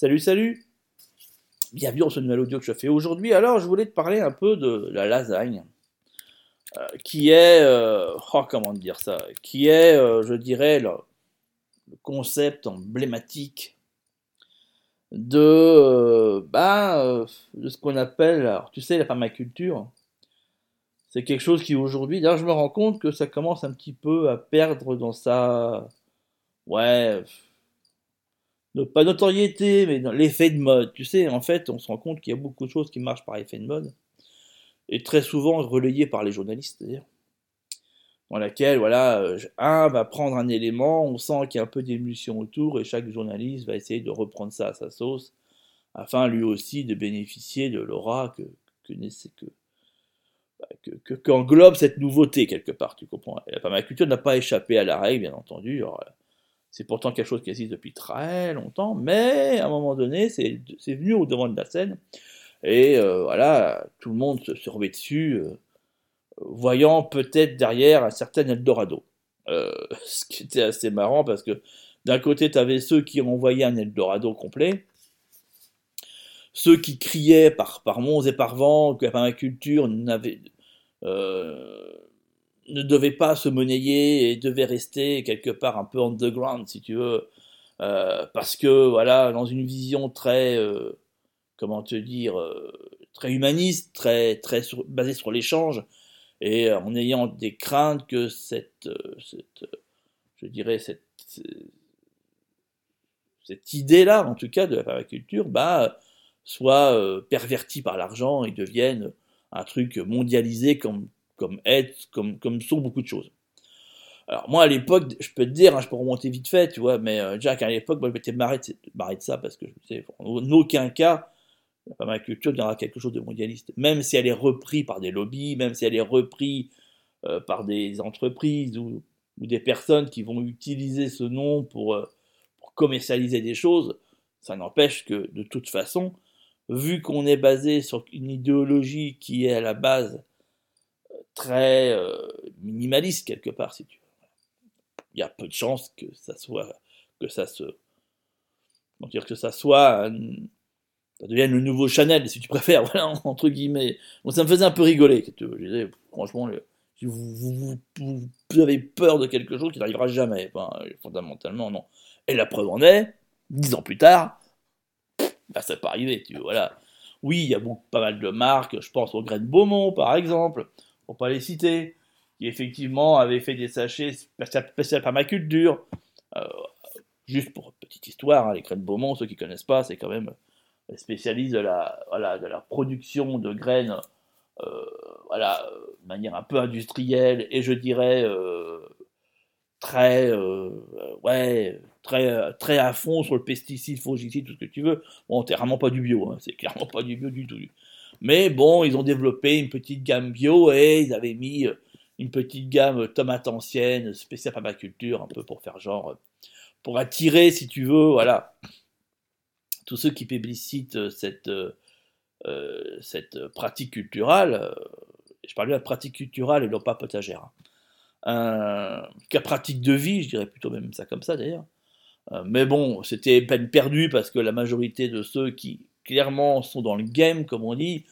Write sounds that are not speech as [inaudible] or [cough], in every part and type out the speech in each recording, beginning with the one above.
Salut, salut Bienvenue dans ce nouvel audio que je fais aujourd'hui. Alors, je voulais te parler un peu de la lasagne, euh, qui est, euh, oh, comment dire ça, qui est, euh, je dirais, le, concept emblématique de, bah, de ce qu'on appelle, alors, tu sais, la permaculture. C'est quelque chose qui aujourd'hui, d'ailleurs, je me rends compte que ça commence un petit peu à perdre dans sa, ouais, pas notoriété, mais l'effet de mode. Tu sais, en fait, on se rend compte qu'il y a beaucoup de choses qui marchent par effet de mode, et très souvent relayées par les journalistes, d'ailleurs, dans laquelle, voilà, euh, un va prendre un élément, on sent qu'il y a un peu d'émulsion autour, et chaque journaliste va essayer de reprendre ça à sa sauce, afin lui aussi de bénéficier de l'aura que, que, que, bah, que, qu'englobe cette nouveauté quelque part, tu comprends. La permaculture n'a pas échappé à la règle, bien entendu. C'est pourtant quelque chose qui existe depuis très longtemps, mais à un moment donné, c'est venu au devant de la scène. Et euh, voilà, tout le monde se, remet dessus, euh, voyant peut-être derrière un certain Eldorado. Euh, [laughs] ce qui était assez marrant parce que d'un côté, tu avais ceux qui envoyaient un Eldorado complet, ceux qui criaient par, par monts et par vent que la permaculture n'avait ne devait pas se monnayer et devait rester quelque part un peu underground, si tu veux, euh, parce que voilà, dans une vision très, euh, comment te dire, euh, très humaniste, très très basée sur l'échange, et en ayant des craintes que cette, cette je dirais cette cette idée-là, en tout cas, de la permaculture, bah, soit pervertie par l'argent et devienne un truc mondialisé comme comme être, comme, comme sont beaucoup de choses. Alors moi à l'époque, je peux te dire, hein, je peux remonter vite fait, tu vois, mais euh, Jack à l'époque, moi je m'étais marré, de ça parce que je me disais, en aucun cas, la permaculture deviendra quelque chose de mondialiste. Même si elle est reprise par des lobbies, même si elle est reprise euh, par des entreprises ou, des personnes qui vont utiliser ce nom euh, pour commercialiser des choses, ça n'empêche que de toute façon, vu qu'on est basé sur une idéologie qui est à la base très euh, minimaliste quelque part, si tu veux. Il y a peu de chances que ça soit, que ça se, dire que ça soit, ça devienne le nouveau Chanel, si tu préfères, [laughs] voilà, entre guillemets. Bon, ça me faisait un peu rigoler, je disais, franchement, si vous, vous, avez peur de quelque chose qui n'arrivera jamais, fondamentalement, non. Et la preuve en est, dix ans plus tard, bah, ça pas arrivé, tu vois. Oui, il y a beaucoup, pas mal de marques, je pense au grain de Beaumont, par exemple, pour pas les citer, qui effectivement avait fait des sachets spécial permaculture. Euh, juste pour petite histoire, hein, les graines Beaumont, ceux qui connaissent pas, c'est quand même les spécialistes de la, voilà, de la production de graines euh, voilà, de manière un peu industrielle et je dirais euh, très, ouais, très, très à fond sur le pesticide, fongicide, tout ce que tu veux. Bon, c'est vraiment pas du bio, hein, c'est clairement pas du bio du tout. Mais bon, ils ont développé une petite gamme bio et ils avaient mis euh, une petite gamme tomate ancienne, spéciale permaculture, un peu pour faire genre, euh, pour attirer, si tu veux, voilà, tous ceux qui publicitent euh, cette, cette pratique culturelle. je parle de pratique culturelle et non pas potagère. Hein. Euh, pratique de vie, je dirais plutôt même ça comme ça d'ailleurs. mais bon, c'était peine perdue parce que la majorité de ceux qui clairement sont dans le game, comme on dit,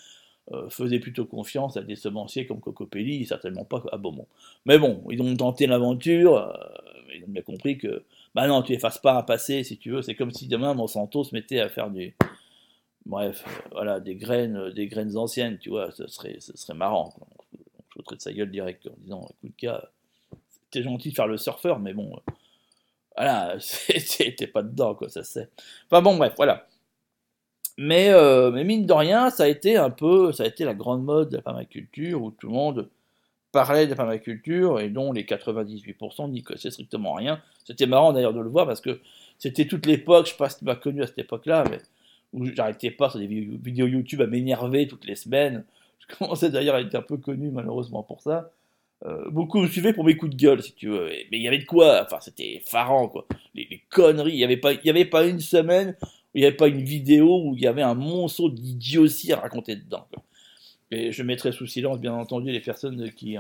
euh, faisaient plutôt confiance à des semenciers comme Cocopelli, certainement pas à Beaumont. Mais bon, ils ont tenté l'aventure, euh, ils ont bien compris que, bah non, tu effaces pas un passé, si tu veux, c'est comme si demain Monsanto se mettait à faire du, bref, euh, voilà, des graines, des graines anciennes, tu vois, ce serait, serait marrant. Je foutrais de sa gueule direct en disant, écoute, cas, t'es gentil de faire le surfeur, mais bon, voilà, [laughs] t'es pas dedans, quoi, ça c'est. Enfin bon, bref, voilà. Mais, euh, mais mine de rien, ça a été un peu, ça a été la grande mode de la permaculture où tout le monde parlait de la permaculture et dont les 98% n'y connaissaient strictement rien. C'était marrant d'ailleurs de le voir parce que c'était toute l'époque, je sais pas si tu m'as connu à cette époque-là, mais où j'arrêtais pas sur des vidéos YouTube à m'énerver toutes les semaines. [laughs] Je commençais d'ailleurs à être un peu connu malheureusement pour ça. Euh, beaucoup me suivaient pour mes coups de gueule, si tu veux. Mais il y avait de quoi, enfin c'était effarant quoi. Les, conneries, il n'y avait, avait pas une semaine il n'y avait pas une vidéo où il y avait un monceau d'idiotie à raconter dedans. Et je mettrai sous silence, bien entendu, les personnes qui,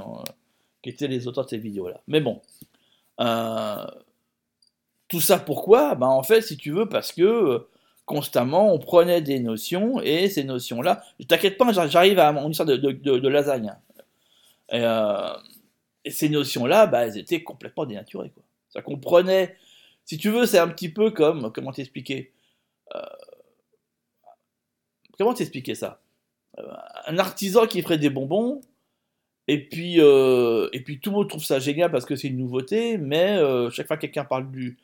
étaient les auteurs de ces vidéos-là. Mais bon, euh, tout ça pourquoi? Ben, En fait, si tu veux, parce que constamment, on prenait des notions, et ces notions-là, t'inquiète pas, j'arrive à mon histoire de, lasagne. Et, euh, et ces notions-là, bah, elles étaient complètement dénaturées. Ça comprenait, si tu veux, c'est un petit peu comme, comment t'expliquer? euh, Comment t'expliquer ça? Euh, Un artisan qui ferait des bonbons, et puis, euh, et puis tout le monde trouve ça génial parce que c'est une nouveauté, mais chaque fois que quelqu'un parle du,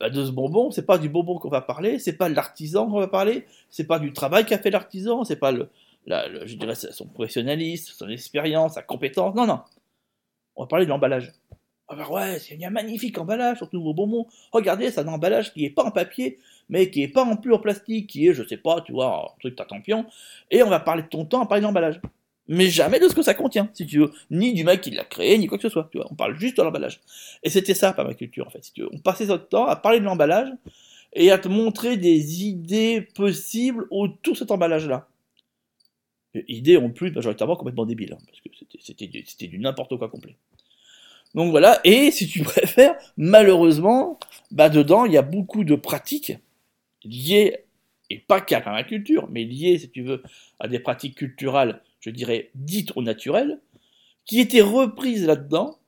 bah, de ce bonbon, c'est pas du bonbon qu'on va parler, c'est pas de l'artisan qu'on va parler, c'est pas du travail qu'a fait l'artisan, c'est pas le, je dirais son professionnalisme, son expérience, sa compétence. Non, non. On va parler de l'emballage. Bah ouais, c'est un magnifique emballage, surtout vos bonbons. Regardez, c'est un emballage qui est pas en papier, mais qui est pas en plus en plastique, qui est, je sais pas, tu vois, un truc tatampion. Et on va parler de ton temps à parler d'emballage. Mais jamais de ce que ça contient, si tu veux. Ni du mec qui l'a créé, ni quoi que ce soit. Tu vois, on parle juste de l'emballage. Et c'était ça, pas ma culture, en fait, si tu veux. On passait notre temps à parler de l'emballage et à te montrer des idées possibles autour de cet emballage-là idées en plus majoritairement complètement débiles, hein, parce que c'était du n'importe quoi complet. Donc voilà, et [laughs] si tu préfères, malheureusement, bah dedans, il y a beaucoup de pratiques liées, et pas qu'à la culture, mais liées, si tu veux, à des pratiques culturelles, je dirais, dites au naturel, qui étaient reprises là-dedans,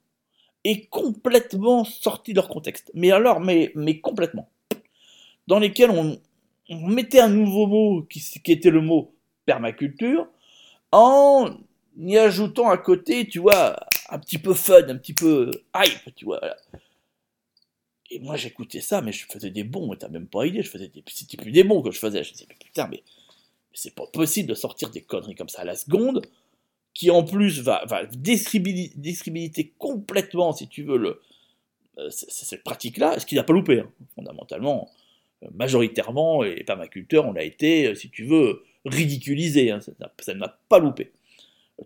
et complètement sorties de leur contexte. Mais alors, mais, complètement. Dans lesquels on, mettait un nouveau mot, qui était le mot permaculture, en y ajoutant à côté, tu vois, un petit peu fun, un petit peu hype, tu vois. Et moi j'écoutais ça, mais je faisais des bons, t'as même pas idée, je faisais des... C'était plus des bons que je faisais, je disais, mais putain, mais, c'est pas possible de sortir des conneries comme ça à la seconde, qui en plus va, va complètement, si tu veux, euh, cette pratique-là, ce qu'il n'a pas loupé, hein. fondamentalement, euh, majoritairement, et permaculteur, on a été, euh, si tu veux, ridiculisé, hein, ça ne m'a pas loupé.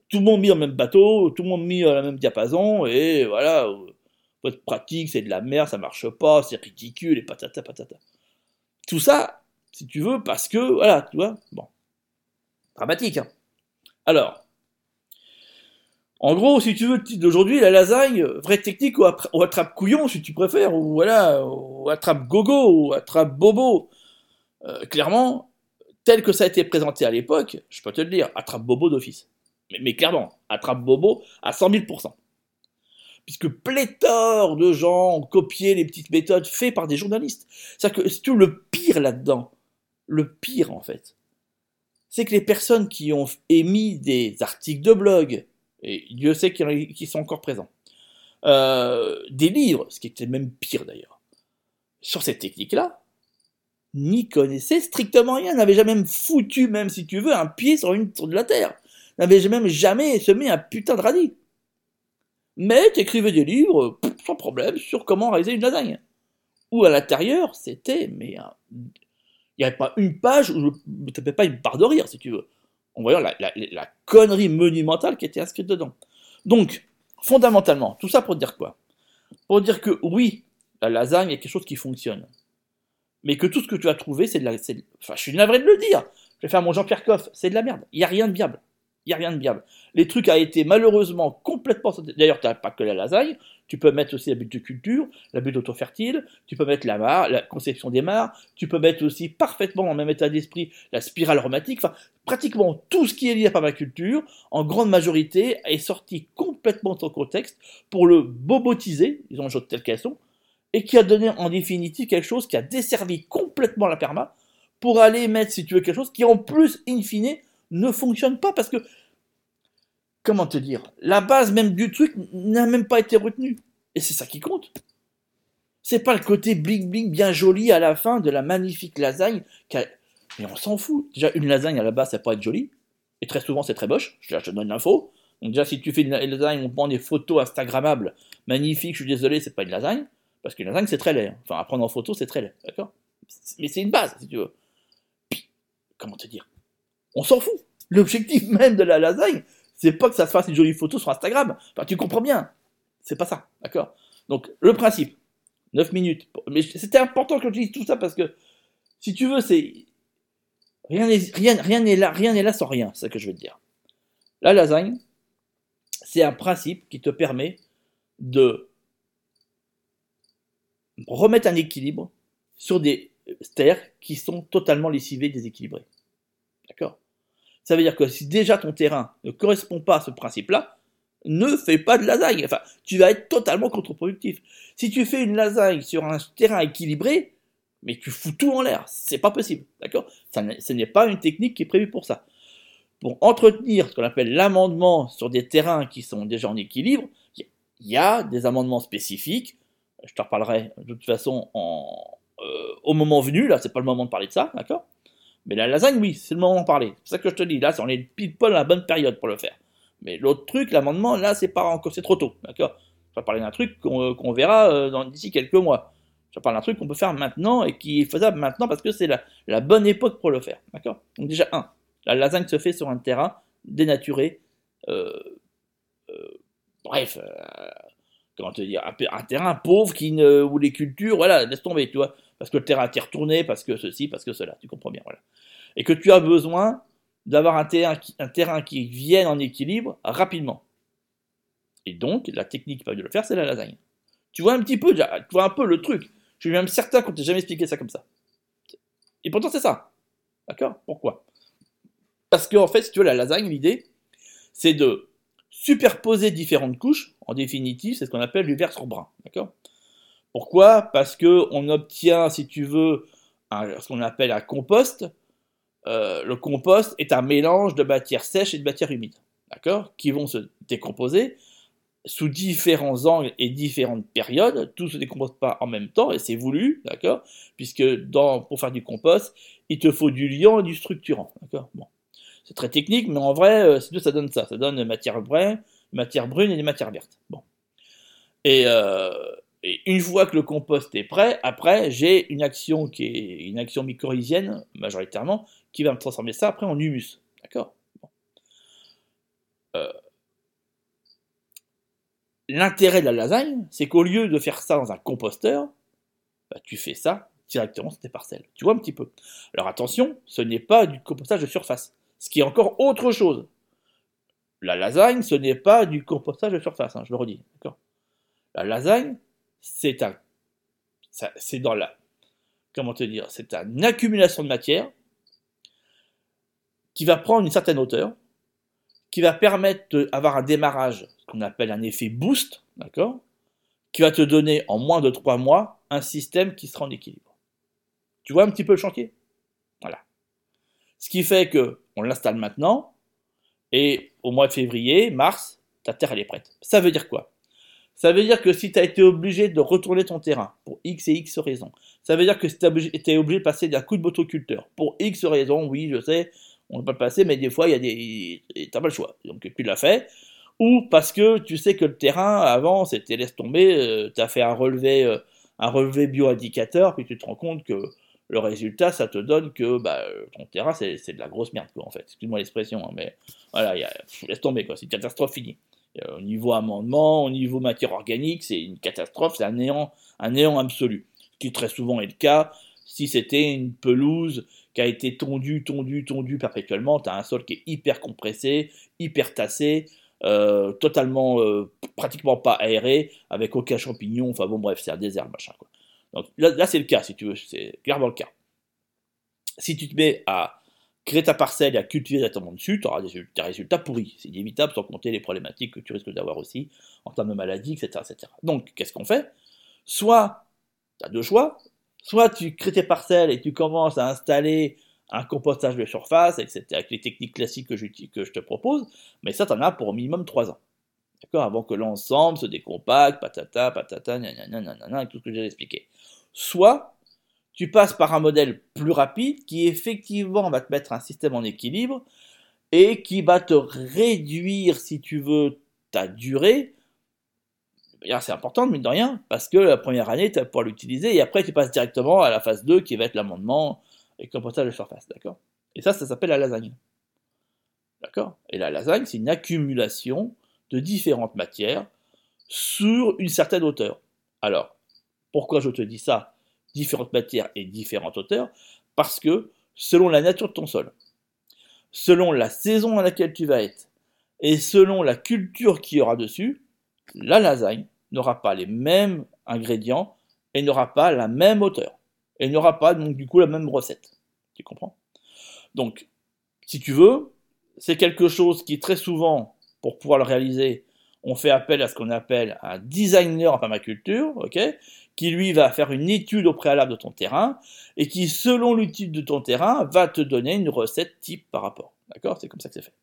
Tout le monde mis dans le même bateau, tout le monde mis à la même diapason, et voilà, votre pratique c'est de la merde, ça marche pas, c'est ridicule, et patata patata. Tout ça, si tu veux, parce que, voilà, tu vois, bon. Dramatique, hein. Alors, en gros, si tu veux, d'aujourd'hui, la lasagne, vraie technique ou, attrape couillon, si tu préfères, ou voilà, ou attrape gogo, ou attrape bobo. Euh, clairement, tel que ça a été présenté à l'époque, je peux te le dire, attrape Bobo d'office. Mais, clairement, attrape Bobo à 100 000%. Puisque pléthore de gens ont copié les petites méthodes faites par des journalistes. C'est-à-dire que c'est tout le pire là-dedans, le pire en fait, c'est que les personnes qui ont émis des articles de blog, et Dieu sait qu'ils sont encore présents, euh, des livres, ce qui était même pire d'ailleurs, sur cette technique-là, n'y connaissait strictement rien, n'avait jamais foutu, même si tu veux, un pied sur, une, sur de la terre, n'avait même jamais semé un putain de radis. Mais t'écrivais des livres, sans problème, sur comment réaliser une lasagne. Ou à l'intérieur, c'était, mais il n'y avait pas une page où je ne tapais pas une barre de rire, si tu veux, en voyant la, connerie monumentale qui était inscrite dedans. Donc, fondamentalement, tout ça pour dire quoi? Pour dire que oui, la lasagne est quelque chose qui fonctionne mais que tout ce que tu as trouvé, c'est de la. Enfin, je suis navré de le dire. Je vais faire mon Jean-Pierre Coff, c'est de la merde. Il n'y a rien de viable. Il n'y a rien de viable. Les trucs a été malheureusement complètement. D'ailleurs, tu n'as pas que la lasagne. Tu peux mettre aussi la butte de culture, la butte auto-fertile. Tu peux mettre la, mar, la conception des mares. Tu peux mettre aussi parfaitement le même état d'esprit la spirale aromatique. Enfin, pratiquement tout ce qui est lié à permaculture, en grande majorité, est sorti complètement de son contexte pour le bobotiser, ils ont choses telles qu'elles sont, et qui a donné en définitive quelque chose qui a desservi complètement la perma pour aller mettre, si tu veux, quelque chose qui en plus, in fine, ne fonctionne pas parce que, comment te dire, la base même du truc n'a même pas été retenue. Et c'est ça qui compte. C'est pas le côté bling bling bien joli à la fin de la magnifique lasagne. Mais on s'en fout. Déjà, une lasagne à la base, ça peut être joli. Et très souvent, c'est très moche. Je te donne l'info. Donc déjà, si tu fais une lasagne, on prend des photos instagrammables magnifiques, je suis désolé, c'est pas une lasagne. Parce la lasagne, c'est très laid. Enfin, à prendre en photo, c'est très laid. D'accord? Mais c'est une base, si tu veux. Puis, comment te dire? On s'en fout. L'objectif [laughs] même de la lasagne, c'est pas que ça se fasse une jolie photo sur Instagram. Enfin, tu comprends bien. C'est pas ça. D'accord? Donc, le principe. 9 minutes. Mais c'était important que je dise tout ça parce que, si tu veux, c'est. Rien n'est rien, rien là, rien là sans rien, c'est ce que je veux te dire. La lasagne, c'est un principe qui te permet de remettre un équilibre sur des c'est-à-dire qui sont totalement lessivés, déséquilibrés. Ça veut dire que si déjà ton terrain ne correspond pas à ce principe-là, ne fais pas de lasagne. Enfin, tu vas être totalement contre-productif. Si tu fais une lasagne sur un terrain équilibré, mais tu fous tout en l'air, c'est pas possible, d'accord? Ce n'est pas une technique qui est prévue pour ça. Pour entretenir ce qu'on appelle l'amendement sur des terrains qui sont déjà en équilibre, il y a des amendements spécifiques. Je te reparlerai de toute façon euh, au moment venu. Là, c'est pas le moment de parler de ça, d'accord? Mais la lasagne, oui, c'est le moment d'en parler. C'est ça que je te dis. Là, on est pile poil à la bonne période pour le faire. Mais l'autre truc, l'amendement, là, c'est pas encore, c'est trop tôt, d'accord? Je vais parler d'un truc qu'on verra euh, d'ici quelques mois. Je parle d'un truc qu'on peut faire maintenant et qui est faisable maintenant parce que c'est la, bonne époque pour le faire. D'accord? Donc déjà, un, la lasagne se fait sur un terrain dénaturé. Euh, bref, te dire, un, terrain pauvre qui ne, où les cultures, voilà, laisse tomber, tu vois, parce que le terrain été retourné, parce que ceci, parce que cela, tu comprends bien, voilà. Et que tu as besoin d'avoir un terrain, qui, vienne en équilibre rapidement. Et donc, la technique qui permet de le faire, c'est la lasagne. Tu vois un petit peu, tu vois un peu le truc. Je suis même certain qu'on t'a jamais expliqué ça comme ça. Et pourtant, c'est ça. D'accord? Pourquoi? Parce qu'en en fait, si tu veux, la lasagne, l'idée, c'est de superposer différentes couches. En définitive, c'est ce qu'on appelle du verre sur brun. D'accord? Pourquoi? Parce que on obtient, si tu veux, ce qu'on appelle un compost. Euh, le compost est un mélange de matière sèche et de matière humide, d'accord, qui vont se décomposer sous différents angles et différentes périodes. Tout se décompose pas en même temps et c'est voulu, d'accord, puisque dans, pour faire du compost, il te faut du liant et du structurant, d'accord? C'est très technique, mais en vrai, euh, ça donne ça. Ça donne matière brune, matière brune et des matières vertes. Bon. Euh, et, une fois que le compost est prêt, après, j'ai une action qui est une action mycorhizienne, majoritairement, qui va me transformer ça après en humus. D'accord? Euh, L'intérêt de la lasagne, c'est qu'au lieu de faire ça dans un composteur, bah, tu fais ça directement sur tes parcelles. Tu vois un petit peu? Alors attention, ce n'est pas du compostage de surface ce qui est encore autre chose. La lasagne, ce n'est pas du compostage de surface, hein, je le redis. La lasagne, c'est un, c'est dans la, comment te dire, c'est une accumulation de matière qui va prendre une certaine hauteur, qui va permettre d'avoir un démarrage, ce qu'on appelle un effet boost, d'accord, qui va te donner en moins de trois mois un système qui sera en équilibre. Tu vois un petit peu le chantier? Voilà. Ce qui fait que on l'installe maintenant, et au mois de février, mars, ta terre elle est prête. Ça veut dire quoi? Ça veut dire que si tu as été obligé de retourner ton terrain, pour X et X raisons, ça veut dire que si tu été obligé de passer d'un coup de motoculteur, pour X raisons, oui, je sais, on ne peut pas le passer, mais des fois, il y a des. T'as pas le choix. Donc tu l'as fait. Ou parce que tu sais que le terrain, avant, c'était laisse tomber, euh, tu as fait un relevé, euh, un relevé bioindicateur, puis tu te rends compte que le résultat, ça te donne que bah, ton terrain, c'est de la grosse merde, quoi, en fait. Excuse-moi l'expression, hein, mais voilà, y a, laisse tomber, quoi. C'est une catastrophe finie. au niveau amendement, au niveau matière organique, c'est une catastrophe, c'est un néant, un néant absolu. Ce qui très souvent est le cas. Si c'était une pelouse qui a été tondue, tondue, tondue perpétuellement, tu as un sol qui est hyper compressé, hyper tassé, euh, totalement, euh, pratiquement pas aéré, avec aucun champignon, enfin bon bref, c'est un désert, machin, quoi. Donc là, c'est le cas, si tu veux, c'est clairement le cas. Si tu te mets à créer ta parcelle et à cultiver directement dessus, tu auras des, résultats pourris. C'est inévitable, sans compter les problématiques que tu risques d'avoir aussi en termes de maladies, etc. Donc, qu'est-ce qu'on fait? Soit, tu as deux choix, soit tu crées tes parcelles et tu commences à installer un compostage de surface, etc., avec les techniques classiques que je te propose, mais ça, tu en as pour au minimum trois ans. D'accord Avant que l'ensemble se décompacte, patata, patata, nanana, avec tout ce que j'ai expliqué. Soit tu passes par un modèle plus rapide qui effectivement va te mettre un système en équilibre et qui va te réduire, si tu veux, ta durée. C'est important, mine de rien, parce que la première année, tu vas pouvoir l'utiliser et après, tu passes directement à la phase 2 qui va être l'amendement et le compostage de surface. D'accord? Et ça, ça s'appelle la lasagne. D'accord? Et la lasagne, c'est une accumulation différentes matières sur une certaine hauteur. Alors, pourquoi je te dis ça Différentes matières et différentes hauteurs? Parce que selon la nature de ton sol, selon la saison à laquelle tu vas être, et selon la culture qu'il y aura dessus, la lasagne n'aura pas les mêmes ingrédients et n'aura pas la même hauteur. et il n'y aura pas donc du coup la même recette. Tu comprends? Donc, si tu veux, c'est quelque chose qui très souvent, pour pouvoir le réaliser, on fait appel à ce qu'on appelle un designer en permaculture, qui lui va faire une étude au préalable de ton terrain et qui, selon l'étude de ton terrain, va te donner une recette type par rapport. D'accord? C'est comme ça que c'est fait.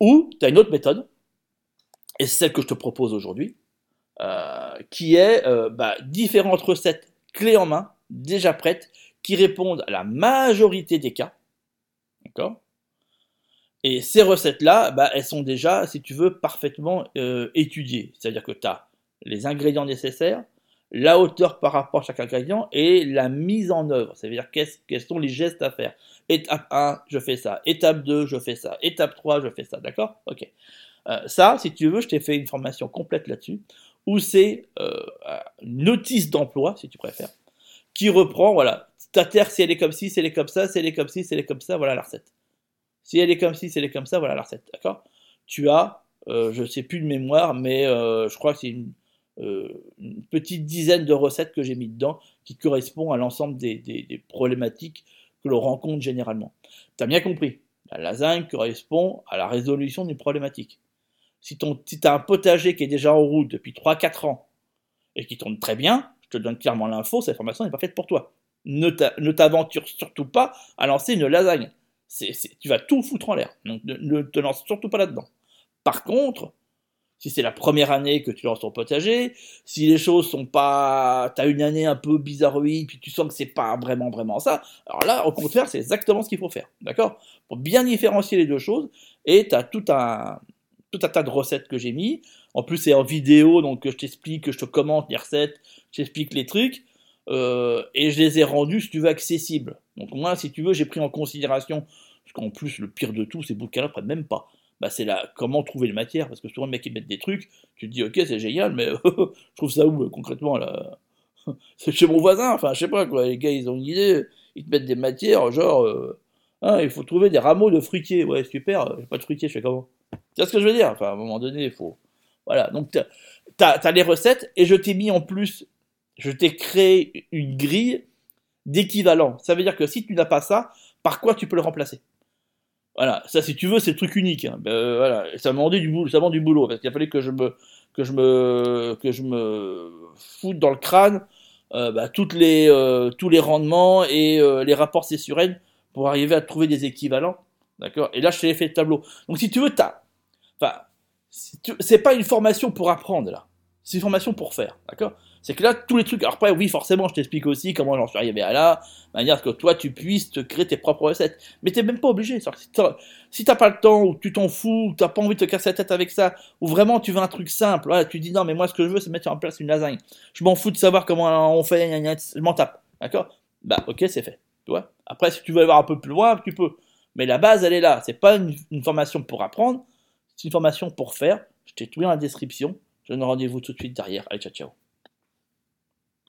Ou tu as une autre méthode, et c'est celle que je te propose aujourd'hui, euh, qui est euh, bah, différentes recettes clés en main, déjà prêtes, qui répondent à la majorité des cas. D'accord? Et ces recettes-là, bah, elles sont déjà, si tu veux, parfaitement euh, étudiées. C'est-à-dire que tu as les ingrédients nécessaires, la hauteur par rapport à chaque ingrédient et la mise en œuvre. C'est-à-dire quels sont les gestes à faire. Étape 1, je fais ça. Étape 2, je fais ça. Étape 3, je fais ça. D'accord? Ok. ça, si tu veux, je t'ai fait une formation complète là-dessus ou c'est euh, une notice d'emploi, si tu préfères, qui reprend, voilà, ta terre, si elle est comme ci, si elle est comme ça, si elle est comme ci, si elle est comme ça, voilà la recette. Si elle est comme ci, si elle est comme ça, voilà la recette, d'accord? Tu as, euh, je ne sais plus de mémoire, mais euh, je crois que c'est une, petite dizaine de recettes que j'ai mis dedans qui correspondent à l'ensemble des, problématiques que l'on rencontre généralement. Tu as bien compris, la lasagne correspond à la résolution d'une problématique si tu as un potager qui est déjà en route depuis 3-4 ans et qui tourne très bien, je te donne clairement l'info, cette formation n'est pas faite pour toi. Ne t'aventure surtout pas à lancer une lasagne. Tu vas tout foutre en l'air. Donc ne, te lance surtout pas là-dedans. Par contre, si c'est la première année que tu lances ton potager, si les choses sont pas, t'as une année un peu bizarroïde, puis tu sens que c'est pas vraiment vraiment ça, alors là, au contraire, c'est exactement ce qu'il faut faire, d'accord? Pour bien différencier les deux choses, et t'as tout un, tout un tas de recettes que j'ai mis. En plus, c'est en vidéo, donc je t'explique, je te commente les recettes, je t'explique les trucs. Euh, et je les ai rendus, si tu veux, accessibles. Donc moi, si tu veux, j'ai pris en considération, parce qu'en plus, le pire de tout, ces bouquins-là prennent même pas. Bah, c'est là, comment trouver les matières, parce que souvent, les mecs, ils mettent des trucs, tu te dis, ok, c'est génial, mais [laughs] je trouve ça où, concrètement, là. [laughs] C'est chez mon voisin, enfin, je sais pas, quoi, les gars, ils ont une idée, ils te mettent des matières, genre, euh, hein, il faut trouver des rameaux de fruitiers, ouais, super, j'ai pas de fruitiers, je fais comment? Vois ce que je veux dire? Enfin, à un moment donné, il faut. Voilà, donc tu as, les recettes et je t'ai mis en plus, je t'ai créé une grille d'équivalent. Ça veut dire que si tu n'as pas ça, par quoi tu peux le remplacer? Voilà, ça si tu veux, c'est le truc unique. Hein. Ben, voilà, ça m'a demandé du boulot, ça du boulot parce qu'il a que je me que je me que je me foute dans le crâne euh, bah, toutes les euh, tous les rendements et euh, les rapports CSURN pour arriver à trouver des équivalents. D'accord? Et là, je t'ai fait le tableau. Donc, si tu veux, t'as. Enfin, c'est pas une formation pour apprendre, là. C'est une formation pour faire. D'accord? C'est que là, tous les trucs. Alors, après, oui, forcément, je t'explique aussi comment j'en suis arrivé à là, manière que toi, tu puisses te créer tes propres recettes. Mais t'es même pas obligé. Si t'as pas le temps, ou tu t'en fous, ou t'as pas envie de te casser la tête avec ça, ou vraiment tu veux un truc simple, là, tu dis non, mais moi, ce que je veux, c'est mettre en place une lasagne. Je m'en fous de savoir comment on fait, je m'en tape. D'accord? Bah, ok, c'est fait. Tu vois? Après, si tu veux aller voir un peu plus loin, tu peux. Mais la base, elle est là. C'est pas une, formation pour apprendre, c'est une formation pour faire. Je t'ai tout mis dans la description. Je donne rendez-vous tout de suite derrière. Allez, ciao, ciao.